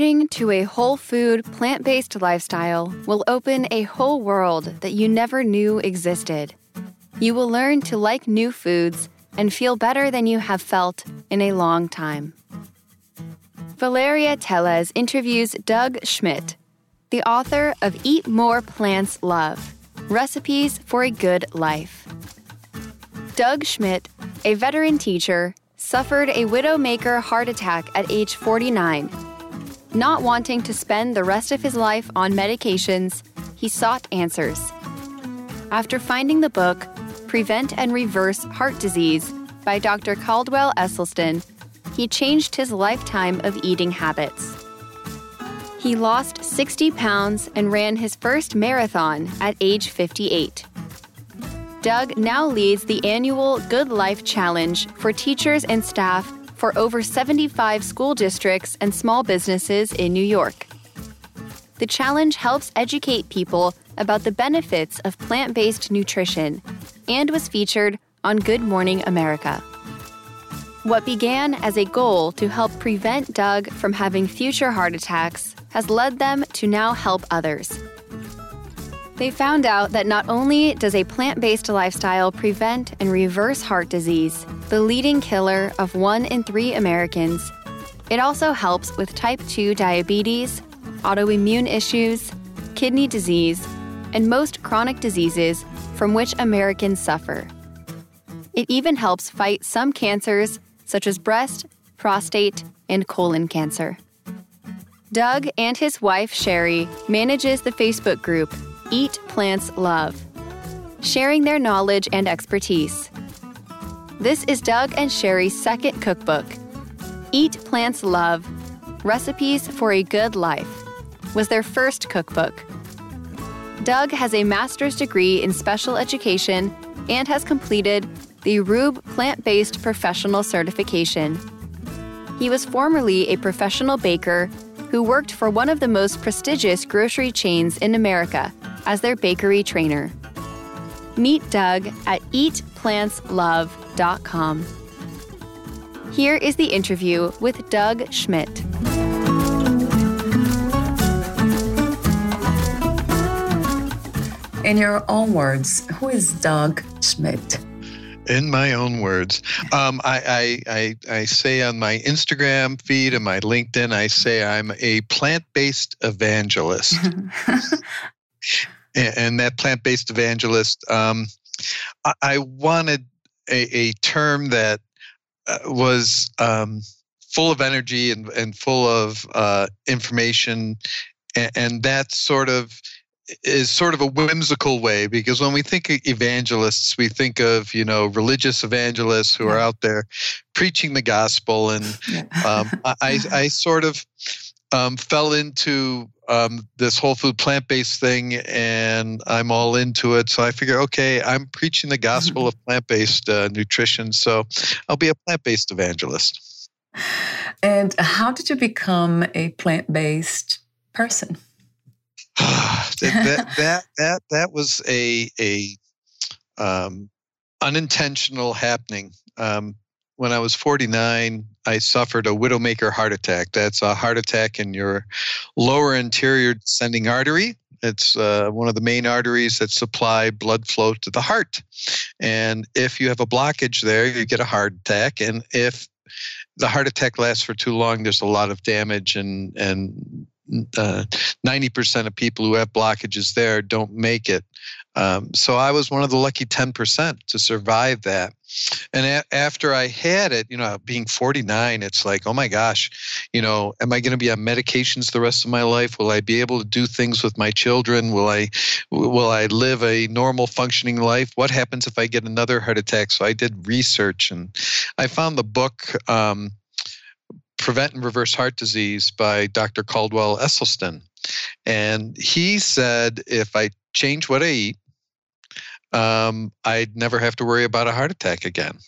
Changing to a whole food, plant based lifestyle will open a whole world that you never knew existed. You will learn to like new foods and feel better than you have felt in a long time. Valeria Teles interviews Doug Schmidt, the author of Eat More Plants Love Recipes for a Good Life. Doug Schmidt, a veteran teacher, suffered a widowmaker heart attack at age 49 not wanting to spend the rest of his life on medications, he sought answers. After finding the book, Prevent and Reverse Heart Disease by Dr. Caldwell Esselstyn, he changed his lifetime of eating habits. He lost 60 pounds and ran his first marathon at age 58. Doug now leads the annual Good Life Challenge for teachers and staff for over 75 school districts and small businesses in New York. The challenge helps educate people about the benefits of plant based nutrition and was featured on Good Morning America. What began as a goal to help prevent Doug from having future heart attacks has led them to now help others. They found out that not only does a plant based lifestyle prevent and reverse heart disease, the leading killer of one in three Americans, it also helps with type 2 diabetes, autoimmune issues, kidney disease, and most chronic diseases from which Americans suffer. It even helps fight some cancers such as breast, prostate, and colon cancer. Doug and his wife Shari manages the Facebook group Eat Plants Love, sharing their knowledge and expertise. This is Doug and Shari's second cookbook, Eat Plants Love Recipes for a Good Life, was their first cookbook. Doug has a master's degree in special education and has completed the Rouxbe Plant Based Professional Certification. He was formerly a professional baker who worked for one of the most prestigious grocery chains in America as their bakery trainer. Meet Doug at eatplantslove.com. Here is the interview with Doug Schmidt. In your own words, who is Doug Schmidt? In my own words. Um, I, I, I, I, say on my Instagram feed and my LinkedIn, I say I'm a plant based evangelist. and, and, that plant based evangelist, um, I, I, wanted a, a, term that uh, was um, full of energy and, and full of uh, information. And, and that sort of is sort of a whimsical way because when we think of evangelists, we think of you know religious evangelists who are out there preaching the gospel, and um, I, I sort of um, fell into um, this whole food plant based thing, and I'm all into it. So I figure, okay, I'm preaching the gospel of plant based uh, nutrition, so I'll be a plant based evangelist. And how did you become a plant based person? that, that that that was a a um, unintentional happening. Um, when I was 49, I suffered a widowmaker heart attack. That's a heart attack in your lower anterior descending artery. It's uh, one of the main arteries that supply blood flow to the heart. And if you have a blockage there, you get a heart attack. And if the heart attack lasts for too long, there's a lot of damage and and uh, 90% of people who have blockages there don't make it. Um, so I was one of the lucky 10% to survive that. And a- after I had it, you know, being 49, it's like, oh my gosh, you know, am I going to be on medications the rest of my life? Will I be able to do things with my children? Will I, will I live a normal functioning life? What happens if I get another heart attack? So I did research and I found the book. Um, Prevent and Reverse Heart Disease by Dr. Caldwell Esselstyn. And he said if I change what I eat, um, I'd never have to worry about a heart attack again.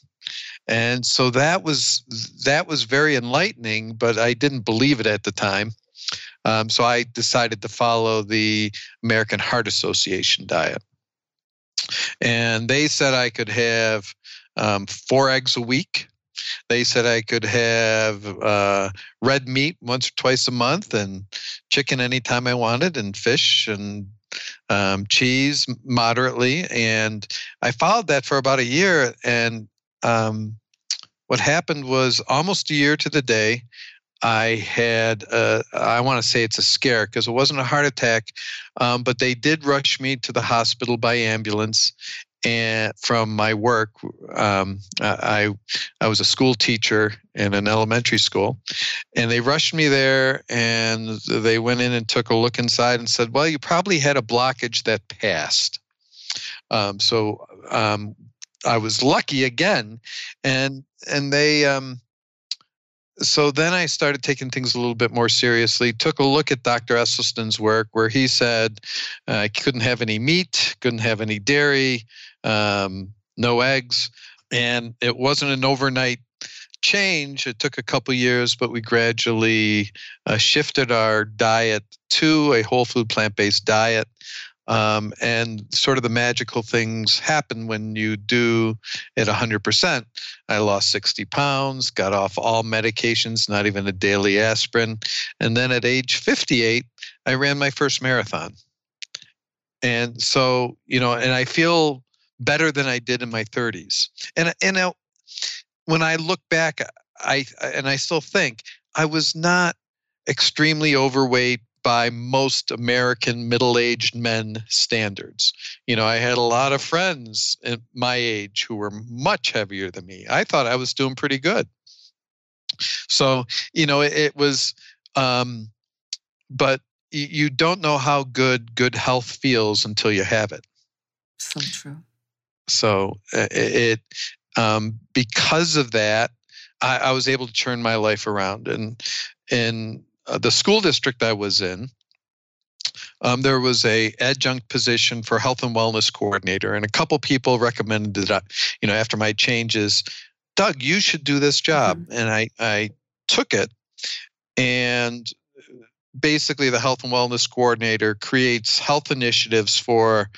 And so that was that was very enlightening, but I didn't believe it at the time. Um, so I decided to follow the American Heart Association diet. And they said I could have um, four eggs a week they said I could have uh, red meat once or twice a month and chicken anytime I wanted and fish and um, cheese moderately. And I followed that for about a year. And um, what happened was almost a year to the day, I had, uh, I want to say it's a scare because it wasn't a heart attack, um, but they did rush me to the hospital by ambulance and from my work, um, I I was a school teacher in an elementary school, and they rushed me there, and they went in and took a look inside and said, "Well, you probably had a blockage that passed." Um, so um, I was lucky again, and and they. Um, so then I started taking things a little bit more seriously. Took a look at Dr. Esselstyn's work, where he said uh, I couldn't have any meat, couldn't have any dairy, um, no eggs. And it wasn't an overnight change. It took a couple years, but we gradually uh, shifted our diet to a whole food plant based diet. Um, and sort of the magical things happen when you do it 100%. I lost 60 pounds, got off all medications, not even a daily aspirin. And then at age 58, I ran my first marathon. And so, you know, and I feel better than I did in my 30s. And and now, when I look back, I and I still think I was not extremely overweight by most American middle-aged men standards. You know, I had a lot of friends at my age who were much heavier than me. I thought I was doing pretty good. So, you know, it, it was um but you don't know how good good health feels until you have it. So true. So uh, it, um, because of that, I, I, was able to turn my life around. And in uh, the school district I was in, um, there was a adjunct position for health and wellness coordinator, and a couple people recommended that. You know, after my changes, Doug, you should do this job, mm-hmm. and I I took it, and basically the health and wellness coordinator creates health initiatives for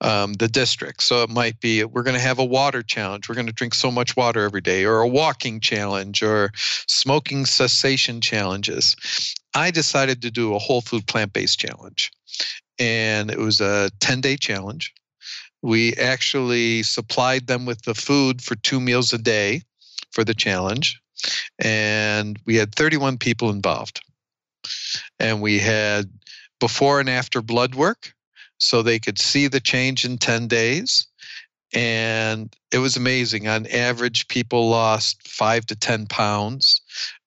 um, the district. So it might be we're going to have a water challenge. We're going to drink so much water every day, or a walking challenge, or smoking cessation challenges. I decided to do a whole food plant based challenge. And it was a 10 day challenge. We actually supplied them with the food for two meals a day for the challenge. And we had 31 people involved. And we had before and after blood work so they could see the change in 10 days. And it was amazing. On average, people lost five to 10 pounds,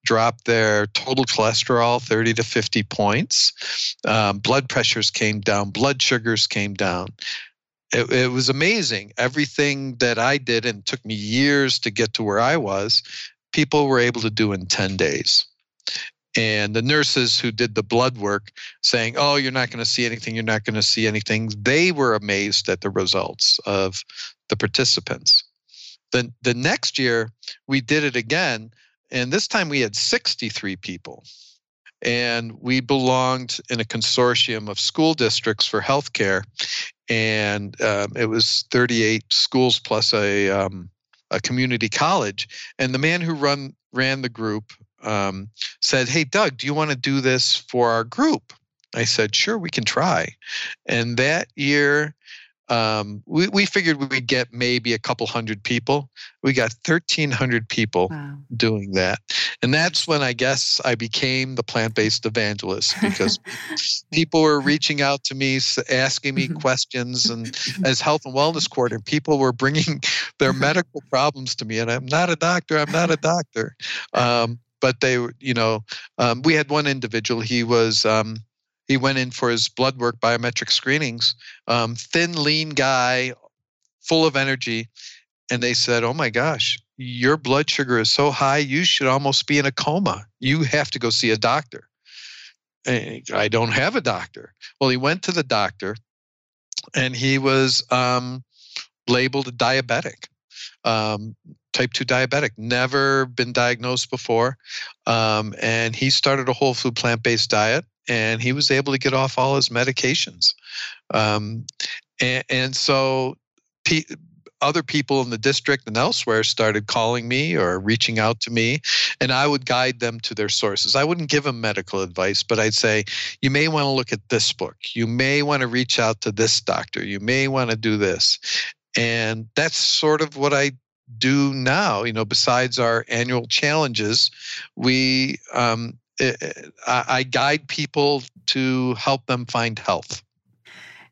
dropped their total cholesterol 30 to 50 points. Um, blood pressures came down, blood sugars came down. It, it was amazing. Everything that I did and took me years to get to where I was, people were able to do in 10 days and the nurses who did the blood work saying, Oh, you're not going to see anything, you're not going to see anything. They were amazed at the results of the participants. The, the next year, we did it again, and this time we had 63 people. And we belonged in a consortium of school districts for healthcare, and um, it was 38 schools plus a um, a community college. And the man who run ran the group um, said, Hey, Doug, do you want to do this for our group? I said, Sure, we can try. And that year, um, we, we figured we'd get maybe a couple hundred people. We got 1,300 people wow. doing that. And that's when I guess I became the plant based evangelist because people were reaching out to me, asking me questions. And as health and wellness coordinator, people were bringing their medical problems to me. And I'm not a doctor, I'm not a doctor. Um, but they you know, um, we had one individual, he was. Um, he went in for his blood work biometric screenings um, thin lean guy full of energy and they said oh my gosh your blood sugar is so high you should almost be in a coma you have to go see a doctor and i don't have a doctor well he went to the doctor and he was um, labeled a diabetic um, type 2 diabetic, never been diagnosed before. Um, and he started a whole food plant based diet and he was able to get off all his medications. Um, and, and, so other people in the district and elsewhere started calling me or reaching out to me, and I would guide them to their sources. I wouldn't give them medical advice, but I'd say, you may want to look at this book. You may want to reach out to this doctor. You may want to do this. And that's sort of what I do now. You know, besides our annual challenges, we um, eh, eh, I guide people to help them find health.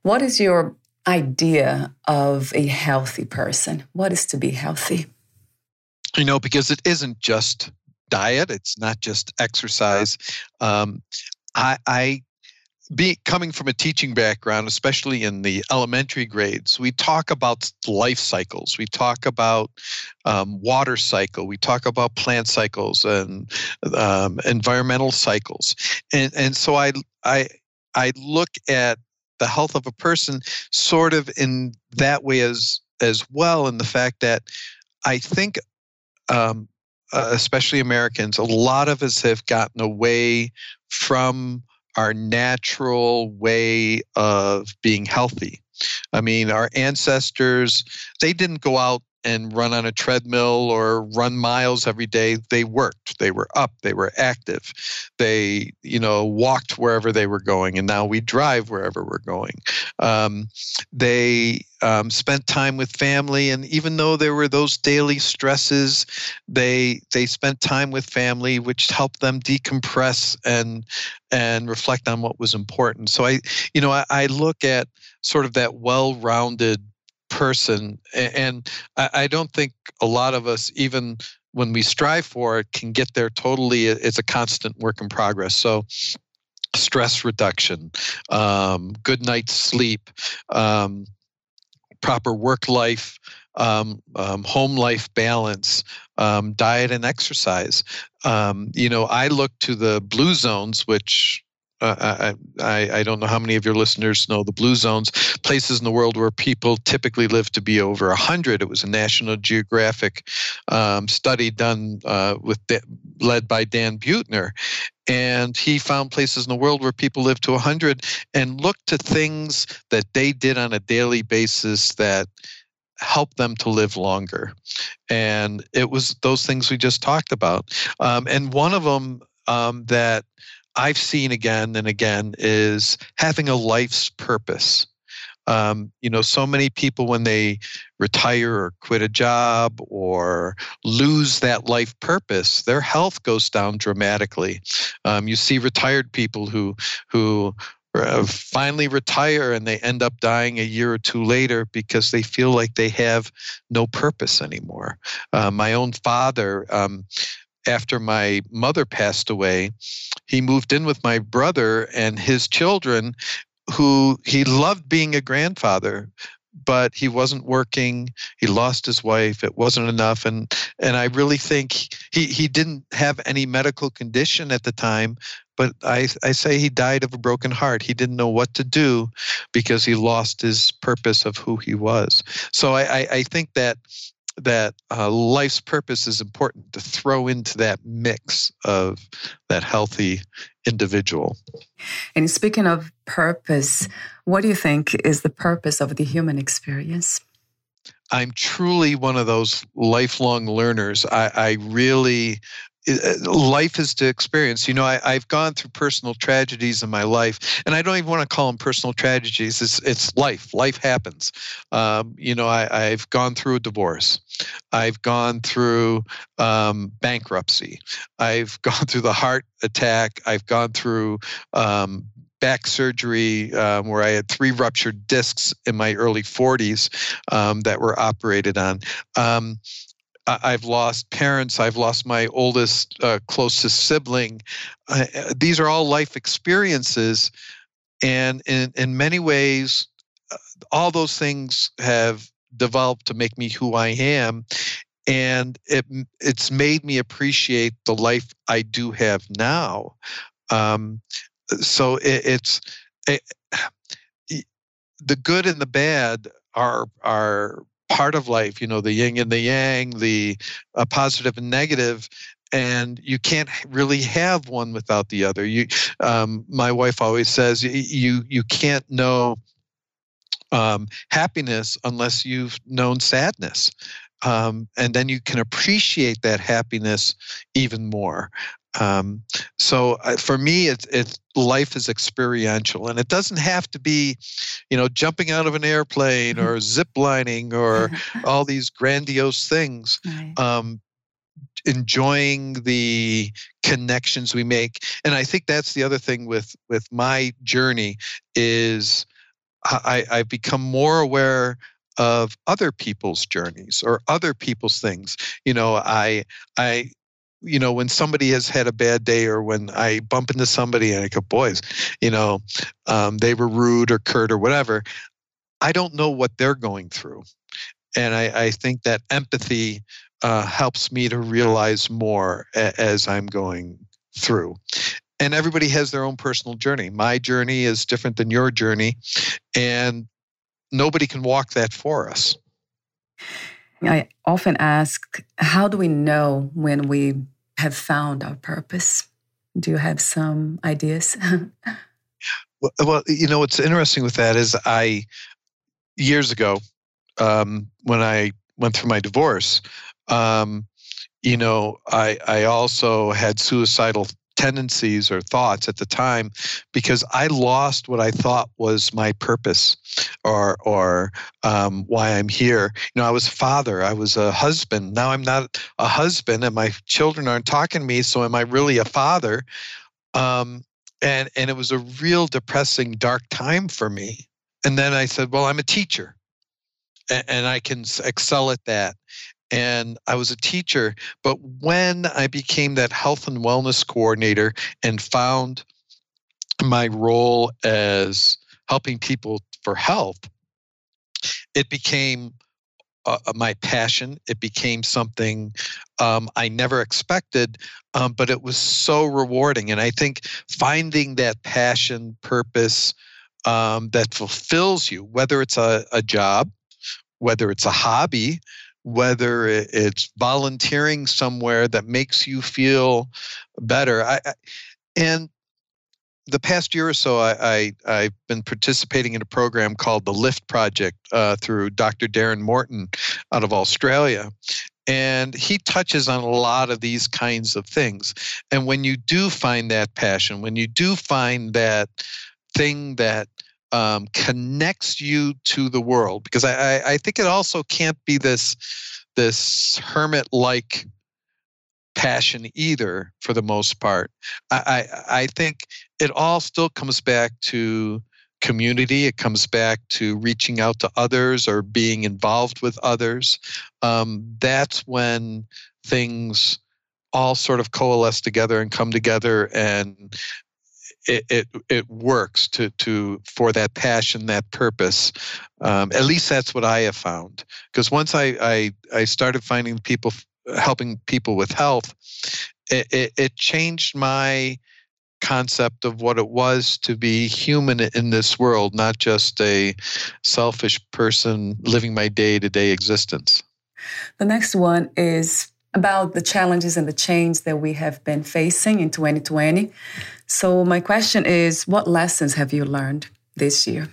What is your idea of a healthy person? What is to be healthy? You know, because it isn't just diet, it's not just exercise. Um, I, I coming from a teaching background, especially in the elementary grades, we talk about life cycles. We talk about um, water cycle. We talk about plant cycles and um, environmental cycles. And and so I I I look at the health of a person sort of in that way as as well, in the fact that I think. Um, uh, especially Americans, a lot of us have gotten away from our natural way of being healthy. I mean, our ancestors, they didn't go out and run on a treadmill or run miles every day they worked. They were up they were active. They you know walked wherever they were going and now we drive wherever we're going. Um, they um, spent time with family and even though there were those daily stresses they they spent time with family which helped them decompress and and reflect on what was important. So i you know i, I look at sort of that well-rounded person. And I don't think a lot of us, even when we strive for it, can get there totally. It's a constant work in progress. So, stress reduction, um, good night's sleep, um, proper work life. Um, um, home life balance, um, diet and exercise. Um, you know, I look to the blue zones, which uh, I, I don't know how many of your listeners know the blue zones, places in the world where people typically live to be over 100. It was a National Geographic um, study done uh, with led by Dan Buettner. And he found places in the world where people live to 100 and looked to things that they did on a daily basis that help them to live longer. And it was those things we just talked about. Um, and one of them um, that I've seen again and again is having a life's purpose. Um, you know, so many people when they retire or quit a job or lose that life purpose, their health goes down dramatically. Um, you see retired people who who uh, finally retire and they end up dying a year or two later because they feel like they have no purpose anymore. Uh, my own father, um, after my mother passed away, he moved in with my brother and his children, who he loved being a grandfather, but he wasn't working. He lost his wife. It wasn't enough, and and I really think he he didn't have any medical condition at the time. But I, I say he died of a broken heart. He didn't know what to do because he lost his purpose of who he was. So I, I, I think that that uh, life's purpose is important to throw into that mix of that healthy individual. And speaking of purpose, what do you think is the purpose of the human experience? I'm truly one of those lifelong learners. I, I really life is to experience. You know, I, have gone through personal tragedies in my life, and I don't even want to call them personal tragedies. It's it's life. Life happens. Um, you know, I, have gone through a divorce. I've gone through um, bankruptcy. I've gone through the heart attack. I've gone through um, back surgery um, where I had three ruptured discs in my early 40s um, that were operated on. Um, I've lost parents. I've lost my oldest, uh, closest sibling. Uh, these are all life experiences. And in, in many ways, uh, all those things have developed to make me who I am. And it, it's made me appreciate the life I do have now. Um, so it, it's it, the good and the bad are are part of life you know the yin and the yang the uh, positive and negative and you can't really have one without the other. You um, my wife always says you you can't know um, happiness unless you've known sadness. Um, and then you can appreciate that happiness even more um, so uh, for me, it's it's life is experiential, and it doesn't have to be, you know, jumping out of an airplane or zip lining or all these grandiose things. Right. Um, enjoying the connections we make, and I think that's the other thing with with my journey is I, I've become more aware of other people's journeys or other people's things you know i i you know, when somebody has had a bad day or when I bump into somebody and I go, boys, you know, um, they were rude or curt or whatever, I don't know what they're going through. And I, I think that empathy uh, helps me to realize more a, as I'm going through. And everybody has their own personal journey. My journey is different than your journey, and nobody can walk that for us. I often ask, how do we know when we have found our purpose? Do you have some ideas? well, well, you know, what's interesting with that is I, years ago, um, when I went through my divorce, um, you know, I, I also had suicidal tendencies or thoughts at the time because I lost what I thought was my purpose or or um, why I'm here. You know, I was a father, I was a husband. Now I'm not a husband, and my children aren't talking to me. So am I really a father? Um, and and it was a real depressing, dark time for me. And then I said, well, I'm a teacher, and, and I can excel at that and I was a teacher. But when I became that health and wellness coordinator and found my role as helping people for health, it became uh, uh, my passion. It became something um, I never expected, um, but it was so rewarding. And I think finding that passion, purpose um, that fulfills you, whether it's a, a job, whether it's a hobby, whether it's volunteering somewhere that makes you feel better. I, I, and the past year or so, I, I, have been participating in a program called the Lift Project uh, through Dr. Darren Morton out of Australia. And he touches on a lot of these kinds of things. And when you do find that passion, when you do find that thing that um, connects you to the world because I, I, I think it also can't be this this hermit like passion either for the most part. I, I i think it all still comes back to community. It comes back to reaching out to others or being involved with others. Um, that's when things all sort of coalesce together and come together and it, it, it works to to for that passion, that purpose. Um, at least that's what I have found. Because once I, I I started finding people helping people with health, it, it, it changed my concept of what it was to be human in this world, not just a selfish person living my day to day existence. The next one is about the challenges and the change that we have been facing in 2020. So, my question is what lessons have you learned this year?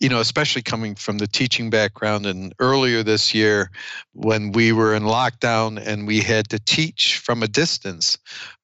you know, especially coming from the teaching background, and earlier this year when we were in lockdown and we had to teach from a distance,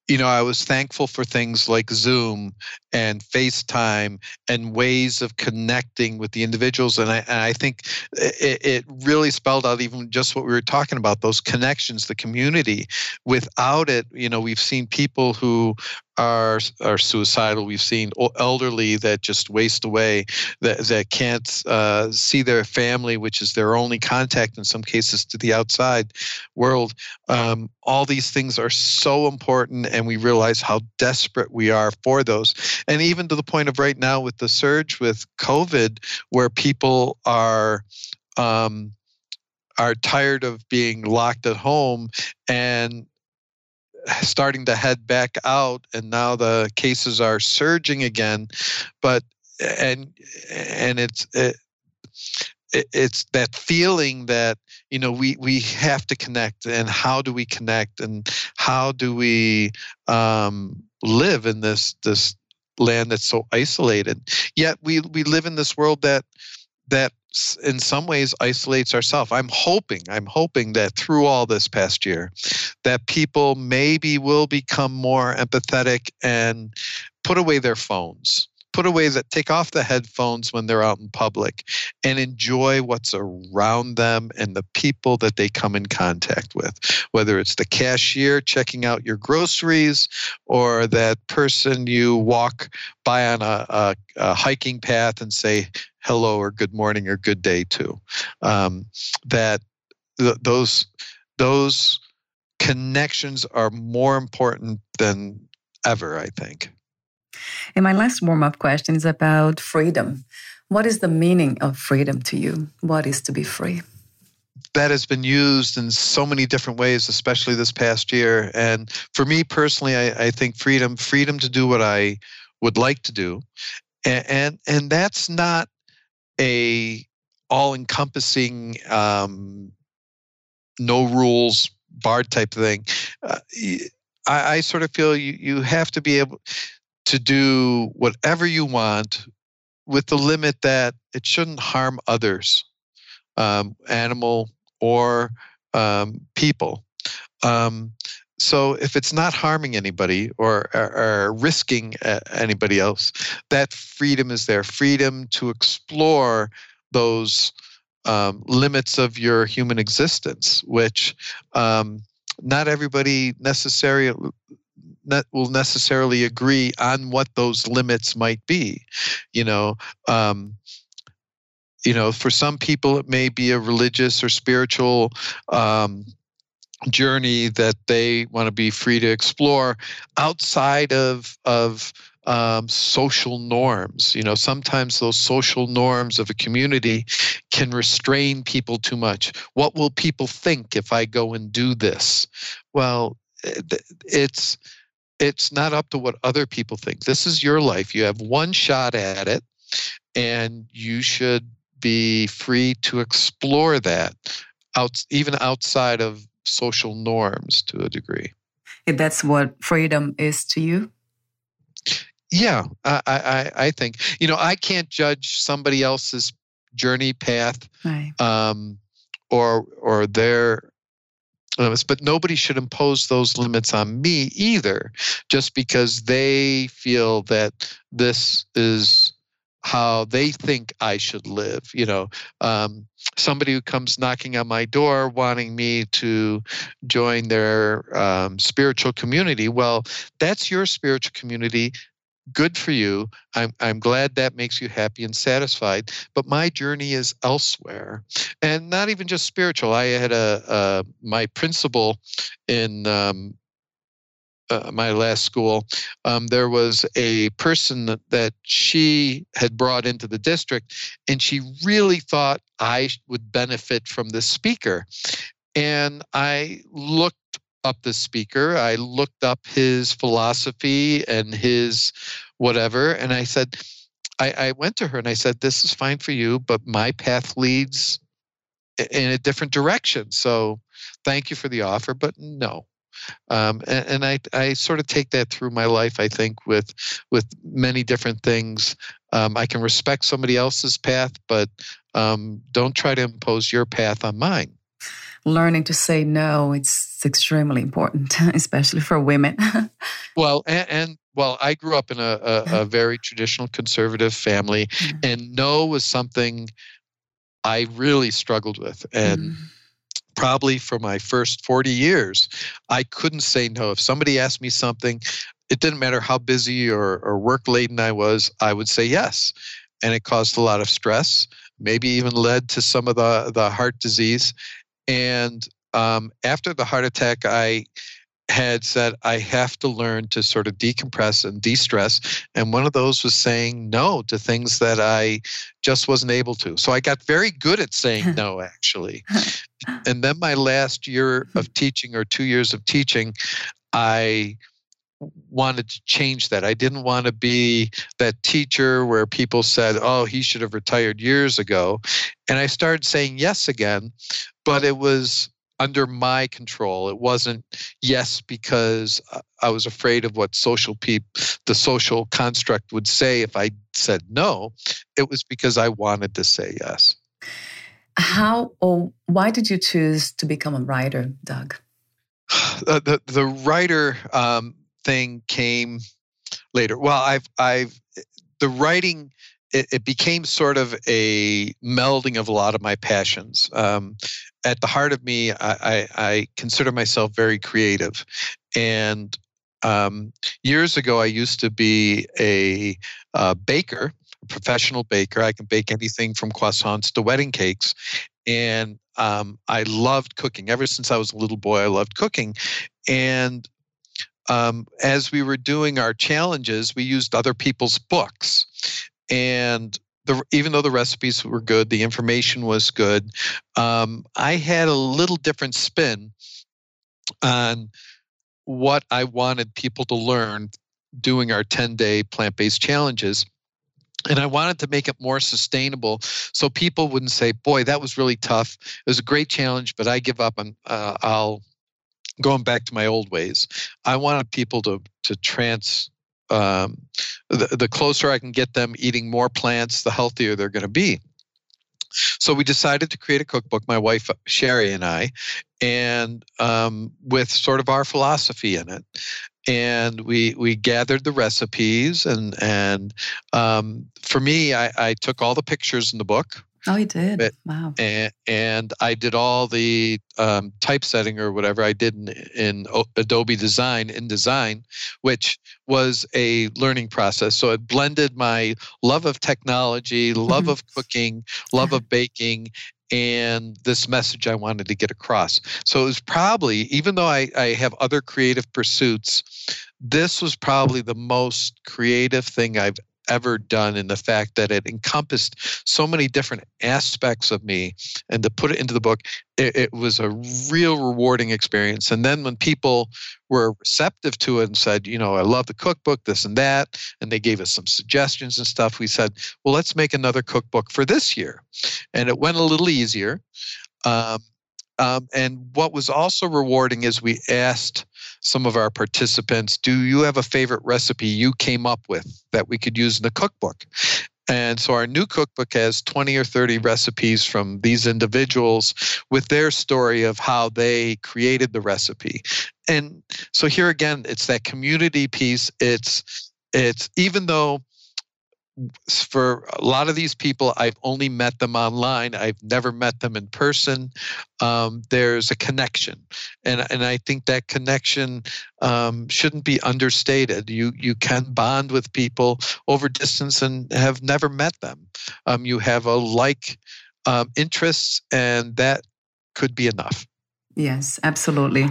you know, I was thankful for things like Zoom and FaceTime and ways of connecting with the individuals. And I, and I think it, it, really spelled out even just what we were talking about those connections, the community. Without it, you know, we've seen people who are are suicidal. We've seen elderly that just waste away, that that can't uh, see their family, which is their only contact in some cases to the outside world. Um, all these things are so important, and we realize how desperate we are for those. And even to the point of right now with the surge with COVID, where people are. Um, are tired of being locked at home and starting to head back out and now the cases are surging again. But and and it's it, it's that feeling that you know we we have to connect and how do we connect and how do we um, live in this this land that's so isolated? Yet we we live in this world that that in some ways isolates ourselves. I'm hoping, I'm hoping that through all this past year, that people maybe will become more empathetic and put away their phones put away that take off the headphones when they're out in public and enjoy what's around them and the people that they come in contact with whether it's the cashier checking out your groceries or that person you walk by on a, a, a hiking path and say hello or good morning or good day to um, that th- those those connections are more important than ever i think and my last warm up question is about freedom. What is the meaning of freedom to you? What is to be free? that has been used in so many different ways, especially this past year. And for me personally, I, I think freedom, freedom to do what I would like to do, and and, and that's not a all-encompassing, um, no rules bar type thing. Uh, I, I sort of feel you you have to be able to do whatever you want with the limit that it shouldn't harm others, um, animal or um, people. So if it's not harming anybody or, or, or risking uh, anybody else, that freedom is there. Freedom to explore those um, limits of your human existence, which um, not everybody necessarily ne- will necessarily agree on what those limits might be. You know, um, you know, for some people it may be a religious or spiritual um, journey that they want to be free to explore outside of of um, social norms. You know, sometimes those social norms of a community can restrain people too much. What will people think if I go and do this? Well, eh, it's it's not up to what other people think. This is your life. You have one shot at it, and you should be free to explore that out, even outside of social norms to a degree. If that's what freedom is to you? Yeah, I, I, I think. You know, I can't judge somebody else's journey path right. um, or or their limits, but nobody should impose those limits on me either, just because they feel that this is how they think I should live. You know, um, somebody who comes knocking on my door wanting me to join their um, spiritual community. Well, that's your spiritual community good for you. I'm, I'm glad that makes you happy and satisfied. But my journey is elsewhere, and not even just spiritual. I had a, a my principal in um, uh, my last school. Um, there was a person that, that she had brought into the district, and she really thought I would benefit from this speaker. And I looked up the speaker. I looked up his philosophy and his whatever. And I said, I, I went to her and I said, This is fine for you, but my path leads in a different direction. So thank you for the offer, but no. Um, and, and I, I sort of take that through my life. I think with with many different things, um, I can respect somebody else's path, but um, don't try to impose your path on mine. Learning to say no, it's extremely important, especially for women. well, and, and, well, I grew up in a, a, a very traditional conservative family, mm-hmm. and no was something I really struggled with. And mm-hmm probably for my first 40 years, I couldn't say no. If somebody asked me something, it didn't matter how busy or, or work laden I was, I would say yes. And it caused a lot of stress, maybe even led to some of the, the heart disease. And um, after the heart attack, I had said I have to learn to sort of decompress and de-stress and one of those was saying no to things that I just wasn't able to. So I got very good at saying no actually. and then my last year of teaching or 2 years of teaching I wanted to change that. I didn't want to be that teacher where people said, "Oh, he should have retired years ago." And I started saying yes again, but it was under my control. It wasn't yes because I was afraid of what social people, the social construct would say if I said no. It was because I wanted to say yes. How or why did you choose to become a writer, Doug? the, the, the writer um, thing came later. Well, I've I've the writing it, it, became sort of a melding of a lot of my passions. Um, at the heart of me, I, I, I consider myself very creative. And um, years ago, I used to be a, a baker, a professional baker. I can bake anything from croissants to wedding cakes. And um, I loved cooking. Ever since I was a little boy, I loved cooking. And um, as we were doing our challenges, we used other people's books. And the, even though the recipes were good, the information was good. Um, I had a little different spin on what I wanted people to learn doing our 10 day plant based challenges. And I wanted to make it more sustainable so people wouldn't say, boy, that was really tough. It was a great challenge, but I give up and uh, I'll going back to my old ways. I wanted people to, to trans, um, the, the closer I can get them eating more plants, the healthier they're going to be. So we decided to create a cookbook, my wife Shari and I, and um, with sort of our philosophy in it. And we we gathered the recipes, and and um, for me, I, I took all the pictures in the book. Oh, he did. But, wow. And, and I did all the um, typesetting or whatever I did in, in Adobe Design, InDesign, which was a learning process. So it blended my love of technology, love of cooking, love of baking, and this message I wanted to get across. So it was probably, even though I, I have other creative pursuits, this was probably the most creative thing I've ever done in the fact that it encompassed so many different aspects of me and to put it into the book it, it, was a real rewarding experience. And then when people were receptive to it and said you know i love the cookbook this and that and they gave us some suggestions and stuff we said well let's make another cookbook for this year. And it went a little easier um, um, and what was also rewarding is we asked some of our participants, do you have a favorite recipe you came up with that we could use in the cookbook? And so our new cookbook has 20 or 30 recipes from these individuals with their story of how they created the recipe. And so here again, it's that community piece. It's it's even though for a lot of these people, I've only met them online. I've never met them in person. Um, there's a connection, and and I think that connection um, shouldn't be understated. You you can bond with people over distance and have never met them. Um, you have a like um, interests, and that could be enough. Yes, absolutely.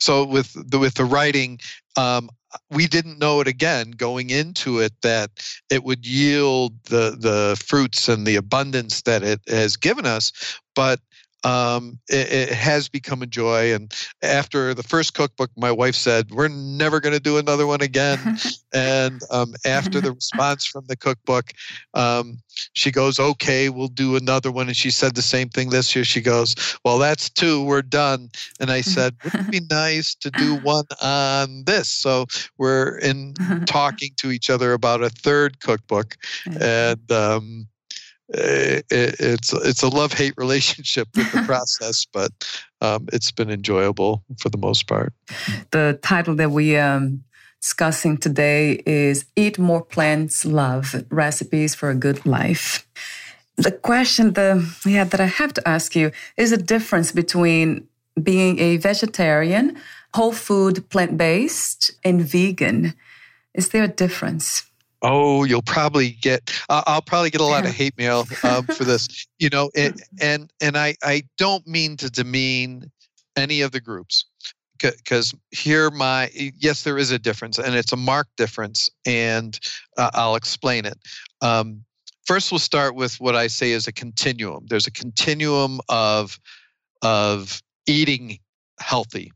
So with the with the writing, um, we didn't know it again going into it that it would yield the the fruits and the abundance that it has given us but um, it, it, has become a joy. And after the first cookbook, my wife said, We're never going to do another one again. and um, after the response from the cookbook, um, she goes, Okay, we'll do another one. And she said the same thing this year. She goes, Well, that's two. We're done. And I said, Wouldn't it be nice to do one on this? So we're in talking to each other about a third cookbook. And um, it, it's it's a love hate relationship with the process, but um, it's been enjoyable for the most part. The title that we um, discussing today is "Eat More Plants, Love: Recipes for a Good Life." The question the yeah that I have to ask you is the difference between being a vegetarian, whole food, plant based, and vegan. Is there a difference? Oh you'll probably get uh, i'll probably get a lot of hate mail um, for this you know and and, and I, I don't mean to demean any of the groups because here my yes there is a difference and it's a marked difference and uh, i'll explain it. Um, first we'll start with what i say is a continuum. There's a continuum of of eating healthy.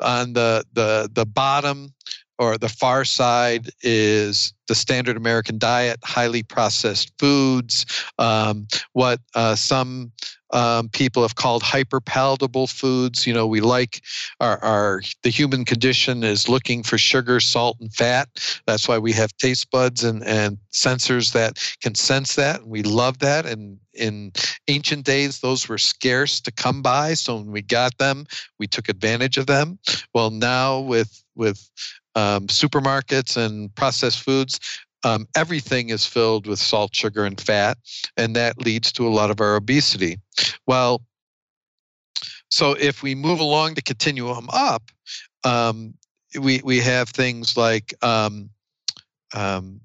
On the the the bottom or the far side is the standard American diet, highly processed foods, um, what uh, some um, people have called hyperpalatable foods. You know, we like our, our the human condition is looking for sugar, salt, and fat. That's why we have taste buds and, and sensors that can sense that. And we love that. And in ancient days, those were scarce to come by. So when we got them, we took advantage of them. Well, now with with um, supermarkets and processed foods, um, everything is filled with salt, sugar, and fat, and that leads to a lot of our obesity. Well, so if we move along the continuum up, um, we we have things like um, um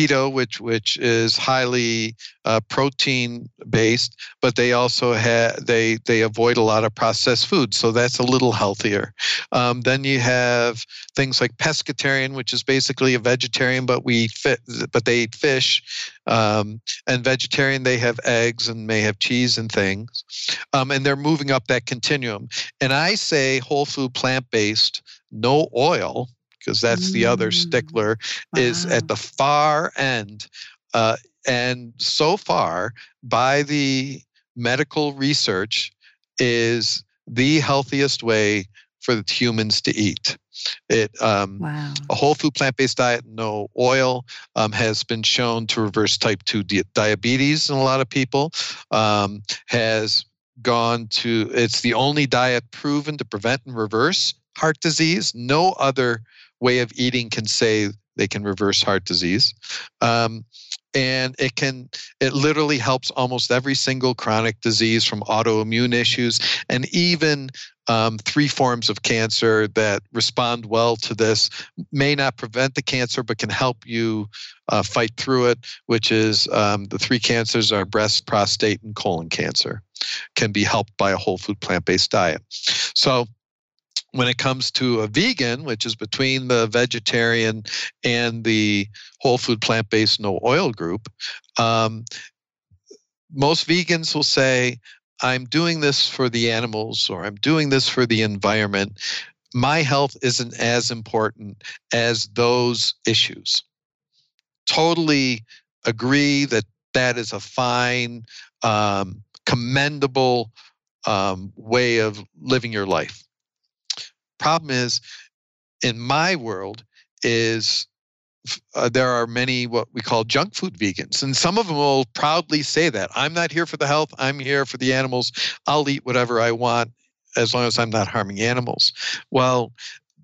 keto, which which is highly uh, protein based, but they also have they they avoid a lot of processed foods, so that's a little healthier. Um, then you have things like pescatarian, which is basically a vegetarian, but we fit, but they eat fish. Um, and vegetarian, they have eggs and may have cheese and things, um, and they're moving up that continuum. And I say whole food plant based, no oil because that's the other mm. stickler wow. is at the far end uh, and so far by the medical research is the healthiest way for the humans to eat it um, wow. a whole food plant-based diet no oil um, has been shown to reverse type 2 di- diabetes in a lot of people um, has gone to it's the only diet proven to prevent and reverse heart disease no other way of eating can say they can reverse heart disease. Um, and it can it literally helps almost every single chronic disease from autoimmune issues and even um, three forms of cancer that respond well to this. May not prevent the cancer but can help you uh, fight through it which is um, the three cancers are breast prostate and colon cancer. Can be helped by a whole food plant-based diet. So when it comes to a vegan, which is between the vegetarian and the whole food plant based no oil group, um, most vegans will say, I'm doing this for the animals or I'm doing this for the environment. My health isn't as important as those issues. Totally agree that that is a fine, um, commendable um, way of living your life problem is in my world is uh, there are many what we call junk food vegans and some of them will proudly say that i'm not here for the health i'm here for the animals i'll eat whatever i want as long as i'm not harming animals. Well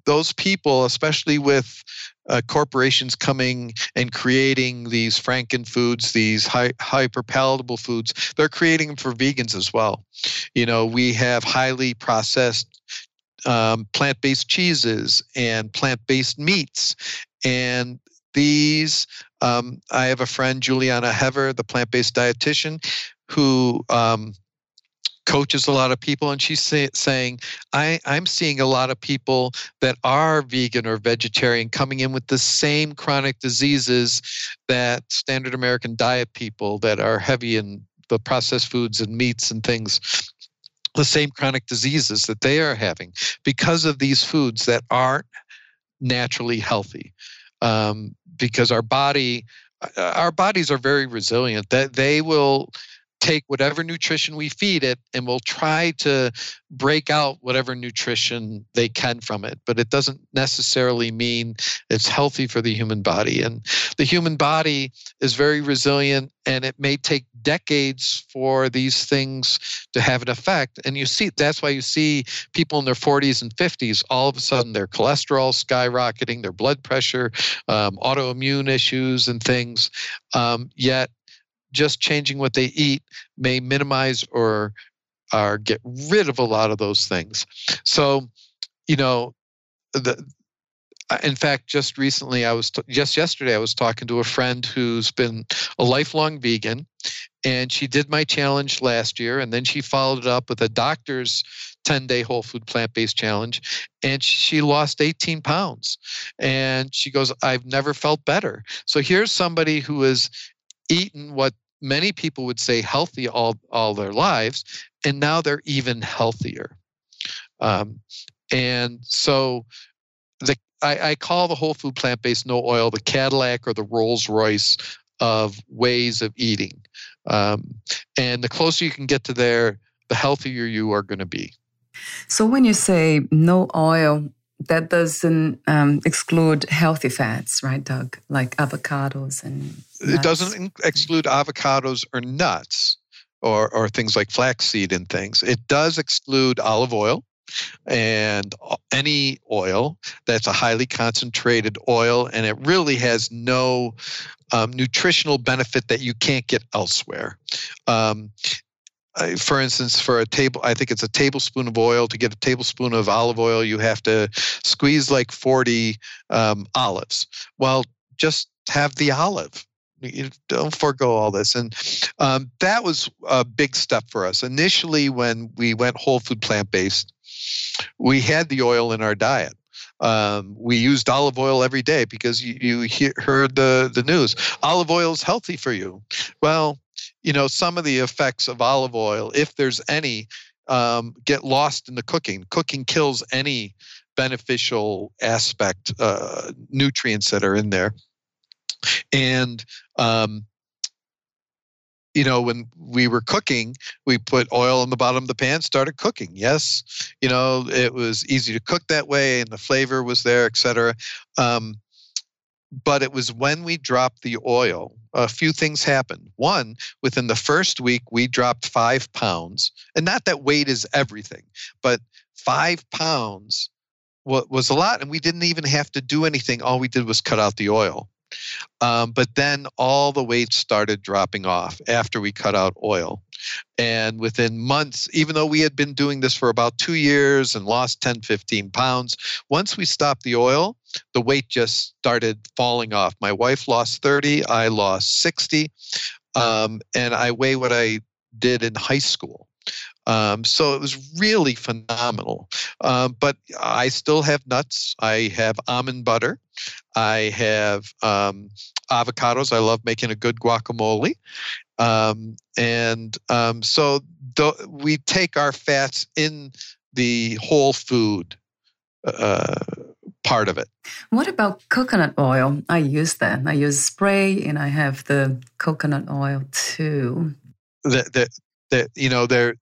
those people especially with uh, corporations coming and creating these franken foods these high, hyper palatable foods they're creating them for vegans as well. You know we have highly processed um, plant based cheeses and plant based meats. And these, um, I have a friend, Julieanna Hever, the plant based dietitian, who um, coaches a lot of people and she's say, saying I, i'm seeing a lot of people that are vegan or vegetarian coming in with the same chronic diseases that standard american diet people that are heavy in the processed foods and meats and things the same chronic diseases that they are having because of these foods that aren't naturally healthy. Um, because our body, uh, our bodies are very resilient. That they will take whatever nutrition we feed it and we'll try to break out whatever nutrition they can from it but it doesn't necessarily mean it's healthy for the human body and the human body is very resilient and it may take decades for these things to have an effect and you see that's why you see people in their 40s and 50s all of a sudden their cholesterol skyrocketing their blood pressure um, autoimmune issues and things um, yet just changing what they eat may minimize or or get rid of a lot of those things. So, you know, the in fact, just recently, I was t- just yesterday, I was talking to a friend who's been a lifelong vegan, and she did my challenge last year, and then she followed it up with a doctor's 10 day whole food plant based challenge, and she lost 18 pounds. And she goes, I've never felt better. So here's somebody who has eaten what many people would say healthy all all their lives, and now they're even healthier. Um, and so the I, I call the whole food plant based no oil the Cadillac or the Rolls Royce of ways of eating. Um, and the closer you can get to there, the healthier you are going to be. So when you say no oil, that doesn't um, exclude healthy fats, right, Doug? Like avocados and. Nuts. It doesn't exclude avocados or nuts or, or things like flaxseed and things. It does exclude olive oil and any oil that's a highly concentrated oil and it really has no um, nutritional benefit that you can't get elsewhere. Um, for instance, for a table, I think it's a tablespoon of oil. To get a tablespoon of olive oil, you have to squeeze like 40 um, olives. Well, just have the olive. You don't forego all this. And um, that was a big step for us. Initially, when we went whole food plant based, we had the oil in our diet. Um, we used olive oil every day because you, you hear, heard the, the news. Olive oil is healthy for you. Well, you know, some of the effects of olive oil, if there's any, um, get lost in the cooking. Cooking kills any beneficial aspect, uh, nutrients that are in there. And, um, you know, when we were cooking, we put oil on the bottom of the pan, started cooking. Yes, you know, it was easy to cook that way and the flavor was there, et cetera. Um, but it was when we dropped the oil a few things happened one within the first week we dropped five pounds and not that weight is everything but five pounds was a lot and we didn't even have to do anything all we did was cut out the oil um, but then all the weight started dropping off after we cut out oil. And within months, even though we had been doing this for about two years and lost 10, 15 pounds, once we stopped the oil, the weight just started falling off. My wife lost 30, I lost 60, um, and I weigh what I did in high school. Um, so it was really phenomenal. Um, but I still have nuts. I have almond butter. I have um, avocados. I love making a good guacamole. Um, and um, so th- we take our fats in the whole food uh, part of it. What about coconut oil? I use that. I use spray and I have the coconut oil too. The, the, that you know the,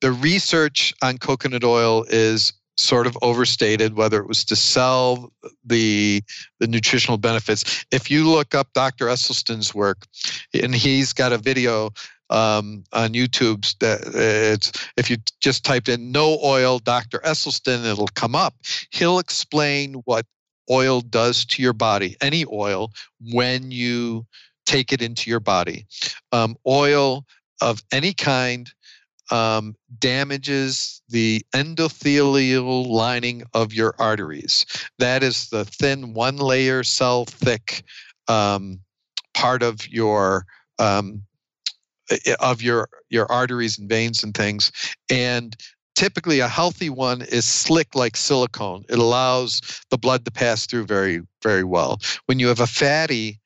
the research on coconut oil is sort of overstated whether it was to sell the the nutritional benefits. If you look up dr esselstyn's work and he's got a video um, on youtube that it's if you just typed in no oil dr esselstyn it'll come up. He'll explain what oil does to your body any oil when you take it into your body. Um, oil of any kind um, damages the endothelial lining of your arteries. That is the thin, one layer cell thick um, part of your um, of your your arteries and veins and things. And typically, a healthy one is slick like silicone. It allows the blood to pass through very very well. When you have a fatty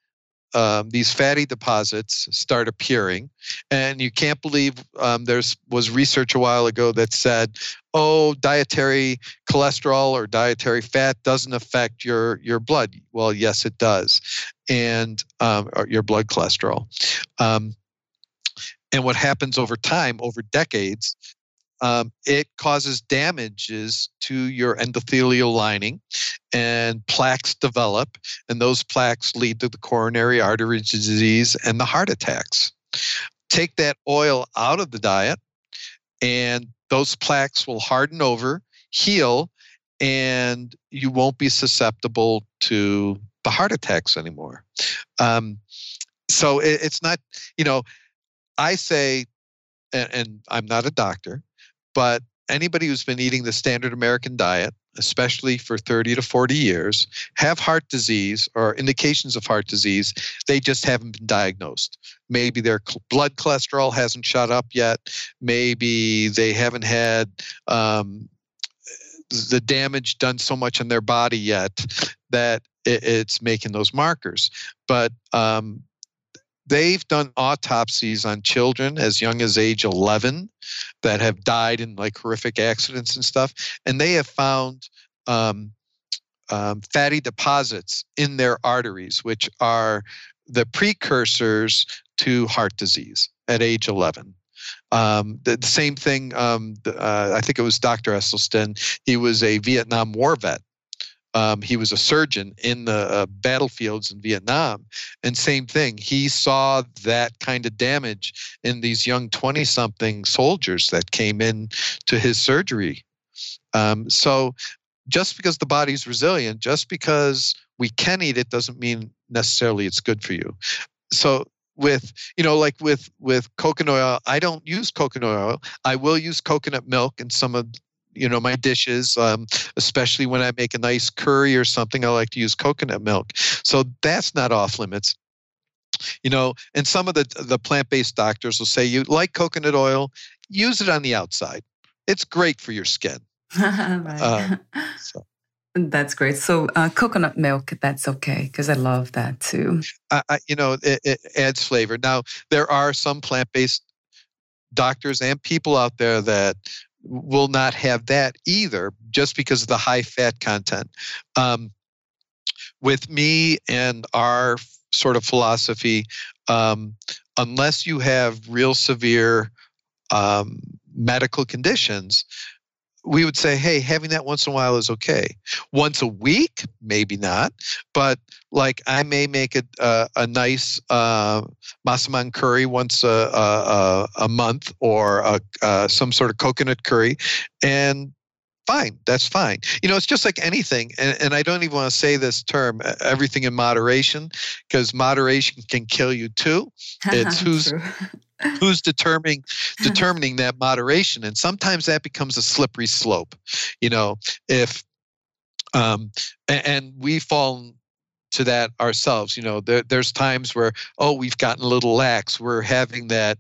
um, these fatty deposits start appearing, and you can't believe um, there was research a while ago that said, "Oh, dietary cholesterol or dietary fat doesn't affect your your blood." Well, yes, it does, and um, your blood cholesterol. Um, and what happens over time, over decades, um, it causes damages to your endothelial lining and plaques develop and those plaques lead to the coronary artery disease and the heart attacks. Take that oil out of the diet and those plaques will harden over heal and you won't be susceptible to the heart attacks anymore. Um, so it, it's not you know i say and, and i'm not a doctor but anybody who's been eating the standard American diet, especially for 30 to 40 years, have heart disease or indications of heart disease, they just haven't been diagnosed. Maybe their blood cholesterol hasn't shot up yet. Maybe they haven't had um, the damage done so much in their body yet that it's making those markers. But um, they've done autopsies on children as young as age 11 that have died in like horrific accidents and stuff and they have found um, um, fatty deposits in their arteries which are the precursors to heart disease at age 11 um, the, the, same thing um, uh, i think it was dr esselstyn. He was a vietnam war vet um, he was a surgeon in the uh, battlefields in Vietnam. And same thing, he saw that kind of damage in these young 20 something soldiers that came in to his surgery. Um, so just because the body's resilient, just because we can eat it doesn't mean necessarily it's good for you. So with you know like with with coconut oil i don't use coconut oil i will use coconut milk and some of you know my dishes um, especially when i make a nice curry or something i like to use coconut milk so that's not off limits you know and some of the the plant-based doctors will say you like coconut oil use it on the outside it's great for your skin right. uh, so. That's great. So uh, coconut milk, that's okay because I love that too. I, I, you know, it, it adds flavor. Now there are some plant-based doctors and people out there that will not have that either, just because of the high fat content. Um, with me and our sort of philosophy, um, unless you have real severe um, medical conditions, we would say, hey, having that once in a while is okay. Once a week, maybe not, but like I may make a a, a nice uh, massaman curry once a, a, a month or a, uh, some sort of coconut curry, and fine that's fine. You know it's just like anything and, and i don't even want to say this term everything in moderation because moderation can kill you too. It's who's who's determining determining that moderation? And sometimes that becomes a slippery slope you know if um and, and we fall to that ourselves you know there, there's times where oh we've gotten a little lax we're having that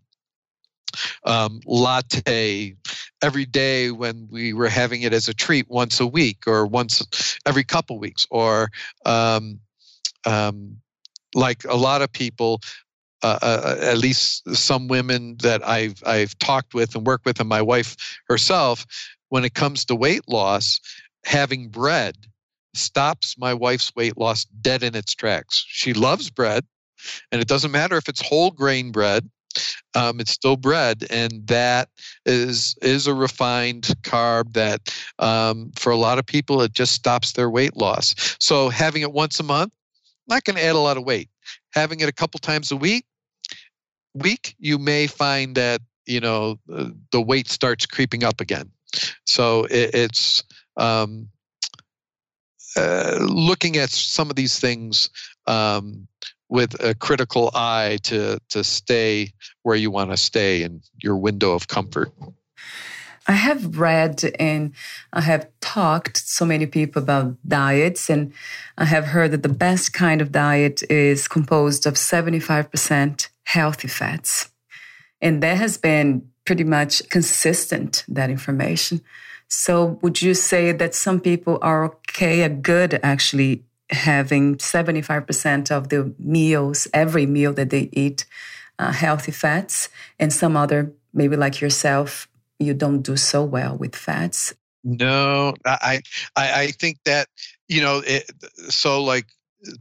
um, latte every day when we were having it as a treat once a week or once every couple weeks or um, um, like a lot of people uh, uh, uh, at least some women that I've I've talked with and worked with, and my wife herself, when it comes to weight loss, having bread stops my wife's weight loss dead in its tracks. She loves bread, and it doesn't matter if it's whole grain bread. Um, it's still bread, and that is is a refined carb that, um, for a lot of people, it just stops their weight loss. So having it once a month, not going to add a lot of weight. Having it a couple times a week, week, you may find that you know the weight starts creeping up again. So it, it's um, uh, looking at some of these things um, with a critical eye to to stay where you want to stay in your window of comfort. I have read and I have talked so many people about diets, and I have heard that the best kind of diet is composed of 75% healthy fats. And that has been pretty much consistent, that information. So, would you say that some people are okay, are good actually having 75% of the meals, every meal that they eat, uh, healthy fats, and some other, maybe like yourself, you don't do so well with fats. No, I, I, I think that you know, it, so like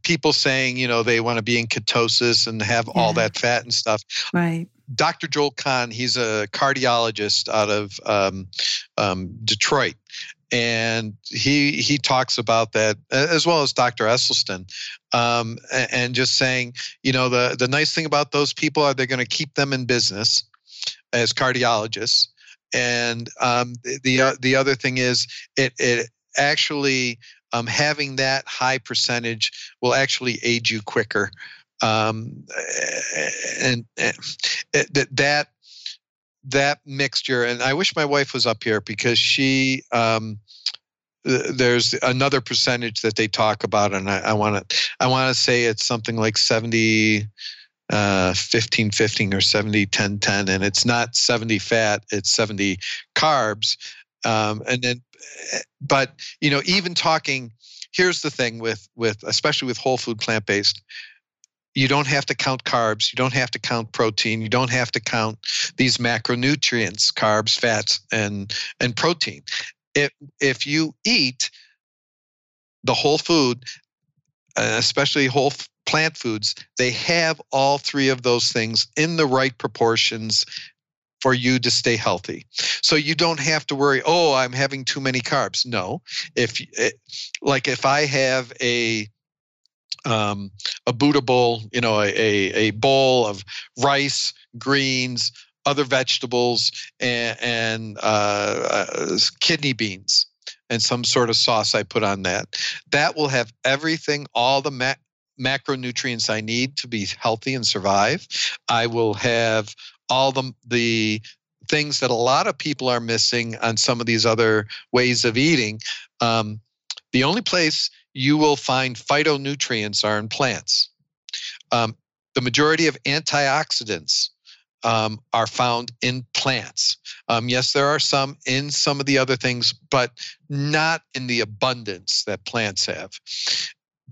people saying, you know, they want to be in ketosis and have yeah. all that fat and stuff. Right. Dr. Joel Kahn, he's a cardiologist out of um, um, Detroit, and he he talks about that as well as Dr. Esselstyn, um, and just saying, you know, the the nice thing about those people are they're going to keep them in business as cardiologists, and um, the the other thing is it it actually um, having that high percentage will actually aid you quicker, um, and, and that that that mixture. And I wish my wife was up here because she. Um, there's another percentage that they talk about, and I want to I want to say it's something like 70 uh, 15 15 or 70 10 10 and it's not 70 fat it's 70 carbs um, and then but you know even talking here's the thing with with especially with whole food plant based you don't have to count carbs you don't have to count protein you don't have to count these macronutrients carbs fats and and protein. If if you eat the whole food especially whole plant foods, they have all three of those things in the right proportions for you to stay healthy. So you don't have to worry, oh, I'm having too many carbs. No. If eh, like if I have a um, a Buddha bowl, you know, a, a bowl of rice, greens, other vegetables, and, and uh, uh, kidney beans and some sort of sauce I put on that. That will have everything, all the ma- macronutrients I need to be healthy and survive. I will have all the the things that a lot of people are missing on some of these other ways of eating. Um, the only place you will find phytonutrients are in plants. Um, the majority of antioxidants um, are found in plants. Um, yes, there are some in some of the other things, but not in the abundance that plants have.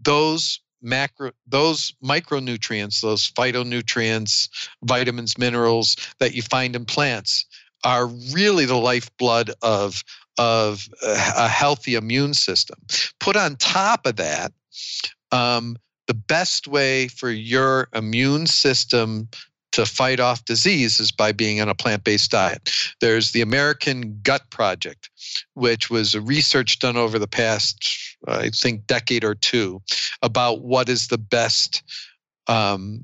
Those macro those micronutrients those phytonutrients vitamins minerals that you find in plants are really the lifeblood of of a healthy immune system. Put on top of that um, the best way for your immune system to fight off disease is by being on a plant based diet. There's the American Gut Project, which was a research done over the past, I think, decade or two about what is the best um,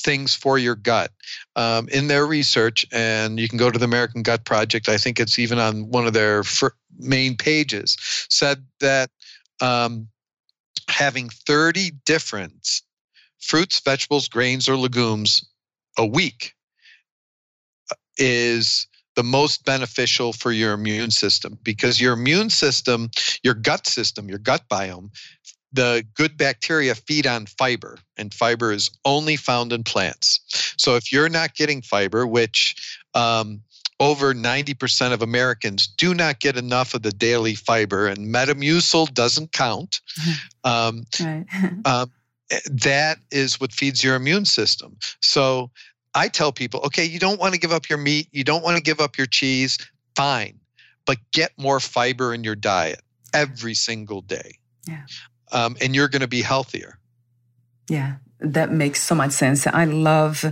things for your gut. Um, in their research, and you can go to the American Gut Project, I think it's even on one of their main pages, said that um, having 30 different fruits, vegetables, grains, or legumes a week uh, is the most beneficial for your immune system because your immune system, your gut system, your gut biome, the good bacteria feed on fiber, and fiber is only found in plants. So if you're not getting fiber, which um, over 90% of Americans do not get enough of the daily fiber, and Metamucil doesn't count. Um, right. um, eh, that is what feeds your immune system. So I tell people, okay, you don't want to give up your meat, you don't want to give up your cheese, fine, but get more fiber in your diet every single day. Yeah. Um, and you're going to be healthier. Yeah, that makes so much sense. I love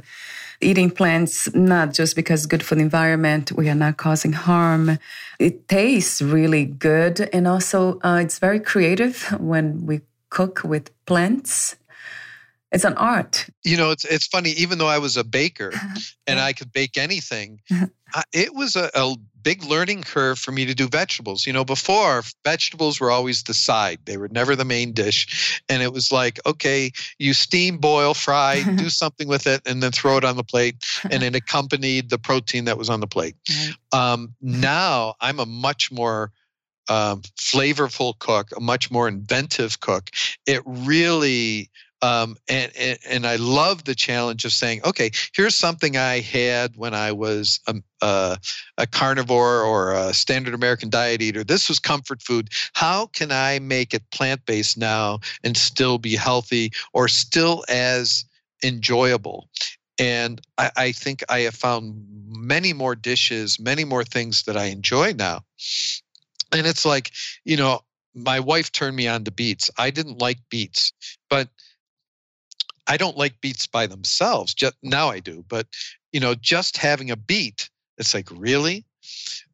eating plants not just because it's good for the environment we are not causing harm it tastes really good and also uh, it's very creative when we cook with plants it's an art. You know, it's it's funny. Even though I was a baker and I could bake anything, I, it was a, a big learning curve for me to do vegetables. You know, before vegetables were always the side; they were never the main dish. And it was like, okay, you steam, boil, fry, do something with it, and then throw it on the plate, and it accompanied the protein that was on the plate. Um, now I'm a much more um, flavorful cook, a much more inventive cook. It really Um, and, and, and I love the challenge of saying, okay, here's something I had when I was a, a, a carnivore or a standard American diet eater. This was comfort food. How can I make it plant based now and still be healthy or still as enjoyable? And I, I, think I have found many more dishes, many more things that I enjoy now. And it's like, you know, my wife turned me on to beets. I didn't like beets, but I don't like beets by themselves. Just now I do, but you know, just having a beet, it's like really.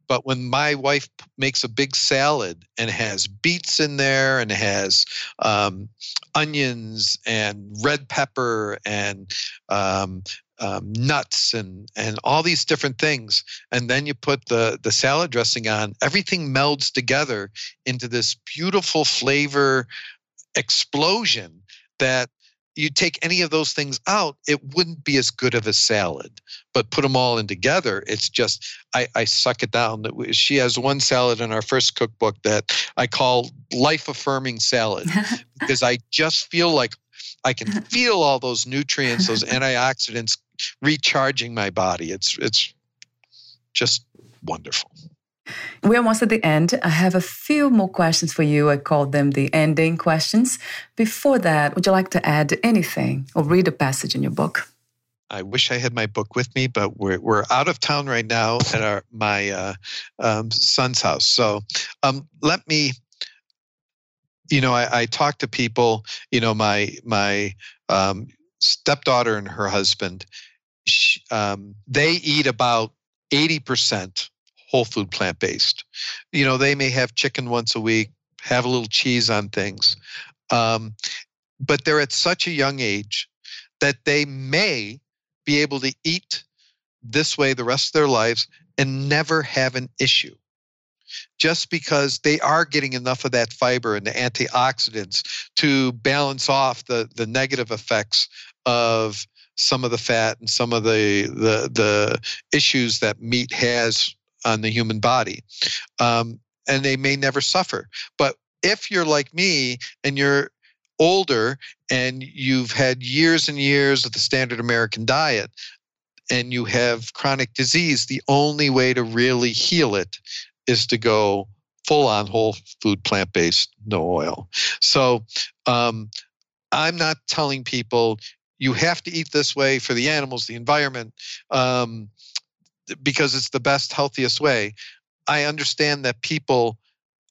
But when my wife makes a big salad and has beets in there and has um, onions and red pepper and um, um, nuts and and all these different things, and then you put the the salad dressing on. Everything melds together into this beautiful flavor explosion that you take any of those things out, it wouldn't be as good of a salad. But put them all in together, it's just I, I suck it down. She has one salad in our first cookbook that I call life affirming salad because I just feel like I can feel all those nutrients, those antioxidants recharging my body. It's it's just wonderful. We're almost at the end. I have a few more questions for you. I call them the ending questions. Before that, would you like to add anything or read a passage in your book? I wish I had my book with me, but we're we're out of town right now at our my uh, um, son's house. So um, let me. You know, I, I talk to people. You know, my my um, stepdaughter and her husband she, um, they eat about 80% whole food plant based. You know, they may have chicken once a week, have a little cheese on things. Um, but they're at such a young age that they may be able to eat this way the rest of their lives and never have an issue just because they are getting enough of that fiber and the antioxidants to balance off the, the negative effects of some of the fat and some of the the the issues that meat has on the human body, um, and they may never suffer. But if you're like me and you're older and you've had years and years of the standard American diet, and you have chronic disease, the only way to really heal it is to go full on whole food, plant based, no oil. So um, I'm not telling people you have to eat this way for the animals, the environment, um, because it's the best, healthiest way. I understand that people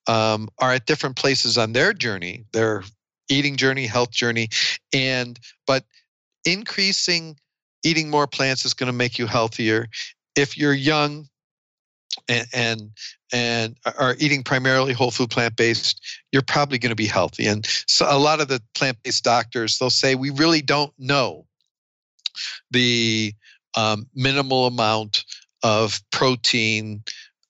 um, are at different places on their journey, their eating journey, health journey, and but increasing eating more plants is going to make you healthier. If you're young, and and, are eating primarily whole food plant based, you're probably going to be healthy. And so a lot of the plant based doctors they'll say we really don't know the um, minimal amount of protein,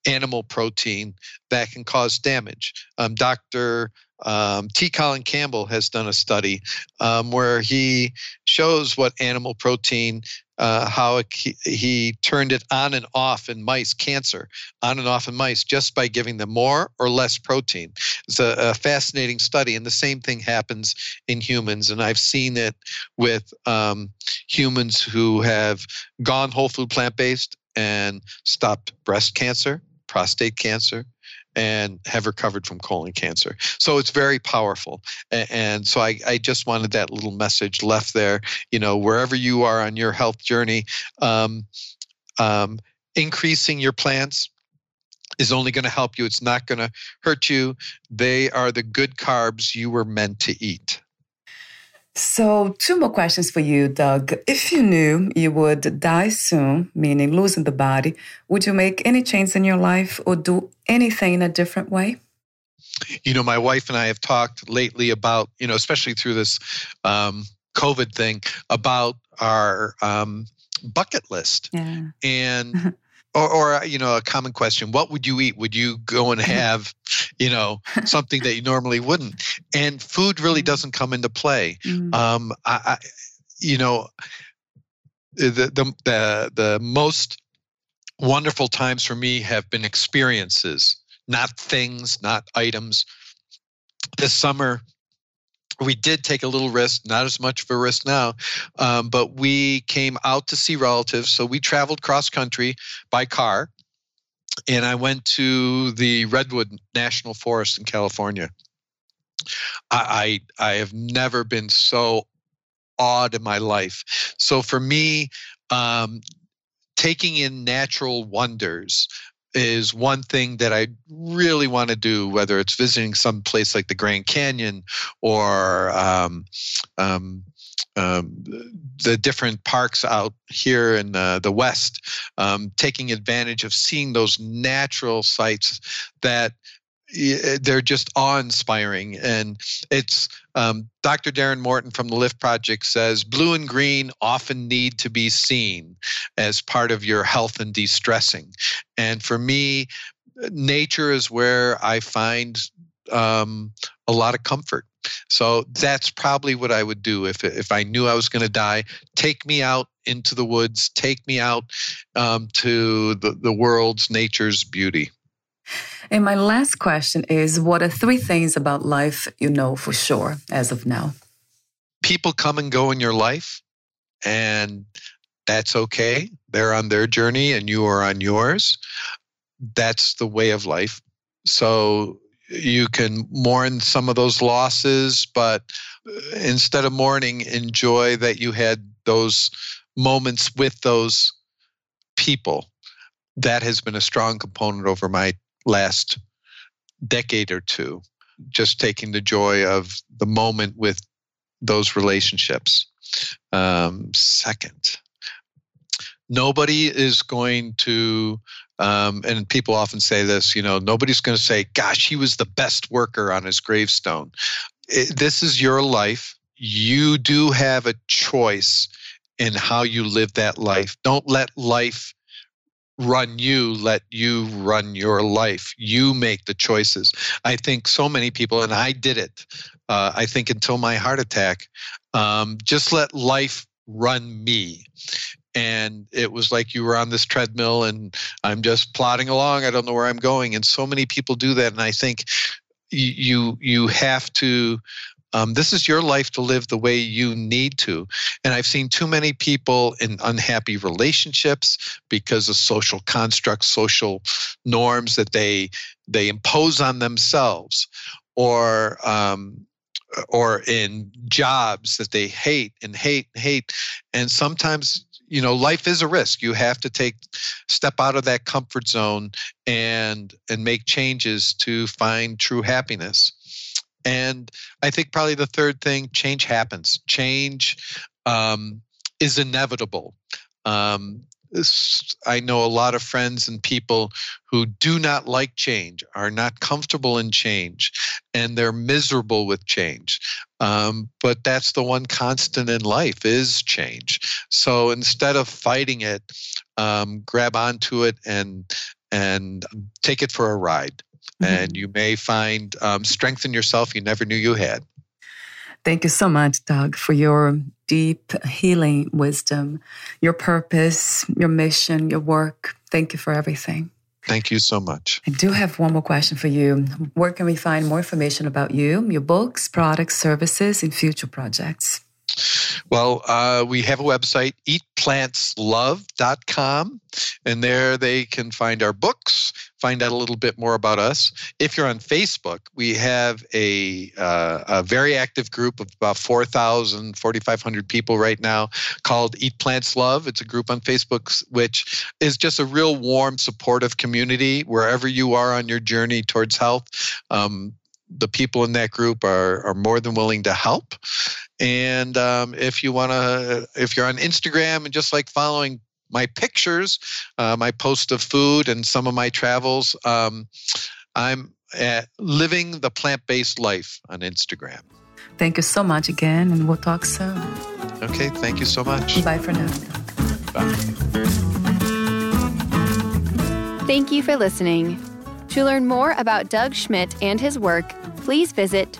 animal protein that can cause damage. Um, Dr. Um, T. Colin Campbell has done a study um, where he shows what animal protein uh, how it, he, turned it on and off in mice, cancer, on and off in mice, just by giving them more or less protein. It's a, a fascinating study, and the same thing happens in humans. And I've seen it with um, humans who have gone whole food plant based and stopped breast cancer, prostate cancer, and have recovered from colon cancer. So it's very powerful. And so I, I just wanted that little message left there. You know, wherever you are on your health journey, um, um, increasing your plants is only going to help you. It's not going to hurt you. They are the good carbs you were meant to eat. So, two more questions for you, Doug. If you knew you would die soon, meaning losing the body, would you make any change in your life or do anything in a different way? You know, my wife and I have talked lately about, you know, especially through this um, COVID thing, about our um, bucket list. Yeah. And or, or you know a common question what would you eat would you go and have you know something that you normally wouldn't and food really mm. doesn't come into play mm. um I, I, you know the, the the the most wonderful times for me have been experiences not things not items this summer we did take a little risk, not as much of a risk now, um, but we came out to see relatives. So we traveled cross country by car, and I went to the Redwood National Forest in California. I, I, I have never been so awed in my life. So for me, um, taking in natural wonders is one thing that I really want to do, whether it's visiting some place like the Grand Canyon or um, um, um, the different parks out here in uh, the West, um, taking advantage of seeing those natural sites that they're just awe-inspiring. And it's um, dr darren morton from the lift project says blue and green often need to be seen as part of your health and de-stressing. And for me nature is where i find um, a lot of comfort so that's probably what i would do if, if i knew i was going to die take me out into the woods take me out um, to the, the world's nature's beauty and my last question is what are three things about life you know for sure as of now? People come and go in your life, and that's okay. They're on their journey, and you are on yours. That's the way of life. So you can mourn some of those losses, but uh, instead of mourning, enjoy that you had those moments with those people. That has been a strong component over my last decade or two, just taking the joy of the moment with those relationships. Um, second, nobody is going to, um, and people often say this, you know, nobody's going to say, gosh, he was the best worker on his gravestone. It, this is your life. You do have a choice in how you live that life. Don't let life run you, let you run your life. You make the choices. I think so many people, and I did it, uh, I think until my heart attack, um, just let life run me. And it was like you were on this treadmill and I'm just plodding along. I don't know where I'm going. And so many people do that. And I think you you have to um, this is your life to live the way you need to. And I've seen too many people in unhappy relationships because of social constructs, social norms that they they impose on themselves, or um, or in jobs that they hate and hate and hate. And sometimes you know life is a risk you have to take step out of that comfort zone and and make changes to find true happiness and I think probably the third thing change happens. Change um, is inevitable. Um, I know a lot of friends and people who do not like change, are not comfortable in change, and they're miserable with change. Um, but that's the one constant in life is change. So instead of fighting it, um, grab onto it and and take it for a ride mm-hmm. and you may find um, strength in yourself you never knew you had. Thank you so much, Doug, for your deep healing wisdom, your purpose, your mission, your work. Thank you for everything. Thank you so much. I do have one more question for you. Where can we find more information about you, your books, products, services, and future projects? Well, uh, we have a website, eatplantslove.com, and there they can find our books, find out a little bit more about us. If you're on Facebook, we have a, uh, a very active group of about 4,000, 4,500 people right now called Eat Plants Love. It's a group on Facebook which is just a real warm, supportive community wherever you are on your journey towards health. Um, the people in that group are, are more than willing to help. And um, if you want to, if you're on Instagram and just like following my pictures, uh, my post of food and some of my travels, um, I'm at living the plant based life on Instagram. Thank you so much again, and we'll talk soon. Okay, thank you so much. Bye for now. Bye. Thank you for listening. To learn more about Doug Schmidt and his work, please visit